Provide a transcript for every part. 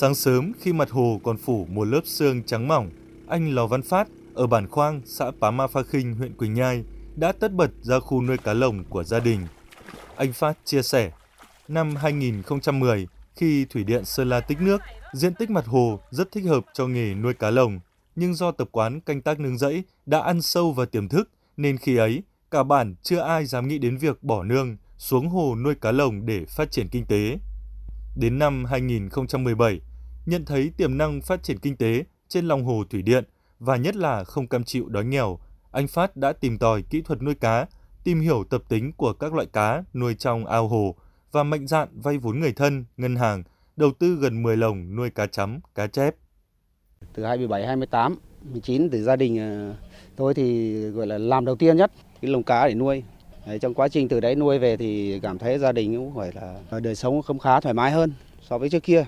Sáng sớm khi mặt hồ còn phủ một lớp sương trắng mỏng, anh Lò Văn Phát ở bản Khoang, xã Pá Ma Pha Khinh, huyện Quỳnh Nhai đã tất bật ra khu nuôi cá lồng của gia đình. Anh Phát chia sẻ, năm 2010, khi thủy điện Sơn La tích nước, diện tích mặt hồ rất thích hợp cho nghề nuôi cá lồng, nhưng do tập quán canh tác nương rẫy đã ăn sâu vào tiềm thức nên khi ấy cả bản chưa ai dám nghĩ đến việc bỏ nương xuống hồ nuôi cá lồng để phát triển kinh tế. Đến năm 2017, nhận thấy tiềm năng phát triển kinh tế trên lòng hồ thủy điện và nhất là không cam chịu đói nghèo, anh Phát đã tìm tòi kỹ thuật nuôi cá, tìm hiểu tập tính của các loại cá nuôi trong ao hồ và mạnh dạn vay vốn người thân, ngân hàng, đầu tư gần 10 lồng nuôi cá chấm, cá chép. Từ 27, 28, 19 từ gia đình ờ, tôi thì gọi là làm đầu tiên nhất cái lồng cá để nuôi. Đấy, trong quá trình từ đấy nuôi về thì cảm thấy gia đình cũng phải là đời sống không khá thoải mái hơn so với trước kia.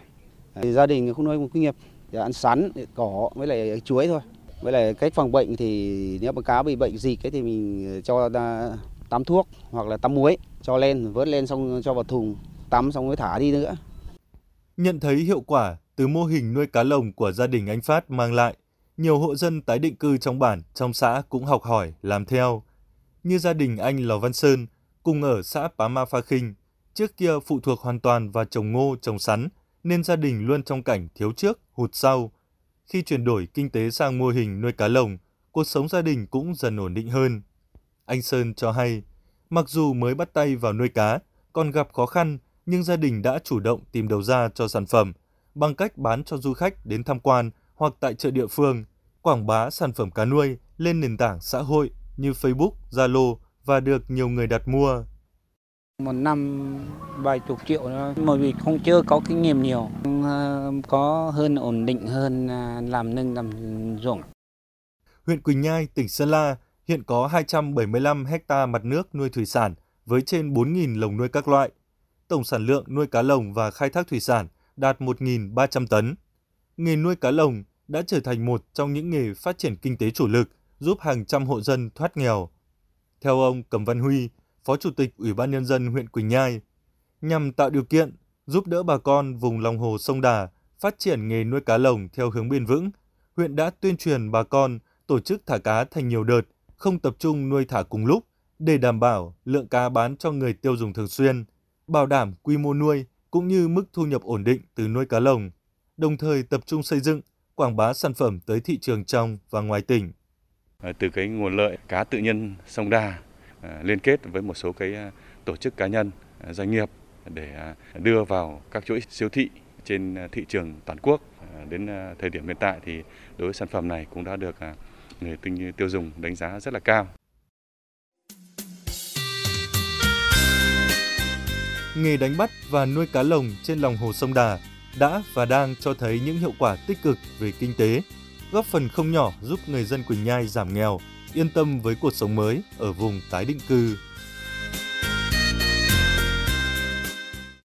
Gia đình không nuôi một kinh nghiệp, chỉ ăn sắn, cỏ với lại chuối thôi. Với lại cách phòng bệnh thì nếu mà cá bị bệnh gì cái thì mình ờ, cho tắm thuốc hoặc là tắm muối cho lên vớt lên xong cho vào thùng tắm xong mới thả đi nữa. Nhận thấy hiệu quả từ mô hình nuôi cá lồng của gia đình anh Phát mang lại, nhiều hộ dân tái định cư trong bản, trong xã cũng học hỏi, làm theo. Như gia đình anh Lò Văn Sơn, cùng ở xã Pá Ma Pha Khinh, trước kia phụ thuộc hoàn toàn vào trồng ngô, trồng sắn, nên gia đình luôn trong cảnh thiếu trước, hụt sau. Khi chuyển đổi kinh tế sang mô hình nuôi cá lồng, cuộc sống gia đình cũng dần ổn định hơn. Anh Sơn cho hay, mặc dù mới bắt tay vào nuôi cá, còn gặp khó khăn, nhưng gia đình đã chủ động tìm đầu ra cho sản phẩm bằng cách bán cho du khách đến tham quan hoặc tại chợ địa phương, quảng bá sản phẩm cá nuôi lên nền tảng xã hội như Facebook, Zalo và được nhiều người đặt mua. Một năm vài chục triệu thôi, bởi vì không chưa có kinh nghiệm nhiều, ờ, có hơn ổn định hơn à, làm nâng làm ruộng. Huyện Quỳnh Nhai, tỉnh Sơn La hiện có 275 hecta mặt nước nuôi thủy sản với trên 4.000 lồng nuôi các loại. Tổng sản lượng nuôi cá lồng và khai thác thủy sản đạt 1.300 tấn. Nghề nuôi cá lồng đã trở thành một trong những nghề phát triển kinh tế chủ lực, giúp hàng trăm hộ dân thoát nghèo. Theo ông Cẩm Văn Huy, Phó Chủ tịch Ủy ban Nhân dân huyện Quỳnh Nhai, nhằm tạo điều kiện giúp đỡ bà con vùng lòng hồ sông Đà phát triển nghề nuôi cá lồng theo hướng bền vững, huyện đã tuyên truyền bà con tổ chức thả cá thành nhiều đợt, không tập trung nuôi thả cùng lúc để đảm bảo lượng cá bán cho người tiêu dùng thường xuyên, bảo đảm quy mô nuôi cũng như mức thu nhập ổn định từ nuôi cá lồng, đồng thời tập trung xây dựng, quảng bá sản phẩm tới thị trường trong và ngoài tỉnh. Từ cái nguồn lợi cá tự nhiên sông Đà Ờ, liên kết với một số cái ờ, tổ chức cá nhân, ờ, doanh nghiệp để đưa vào các chuỗi siêu thị trên thị trường toàn quốc. Đến thời điểm hiện tại thì đối với sản phẩm này cũng đã được người tiêu dùng đánh giá rất là cao. nghề đánh bắt và nuôi cá lồng trên lòng hồ sông Đà đã và đang cho thấy những hiệu quả tích cực về kinh tế, góp phần không nhỏ giúp người dân Quỳnh Nhai giảm nghèo, yên tâm với cuộc sống mới ở vùng tái định cư.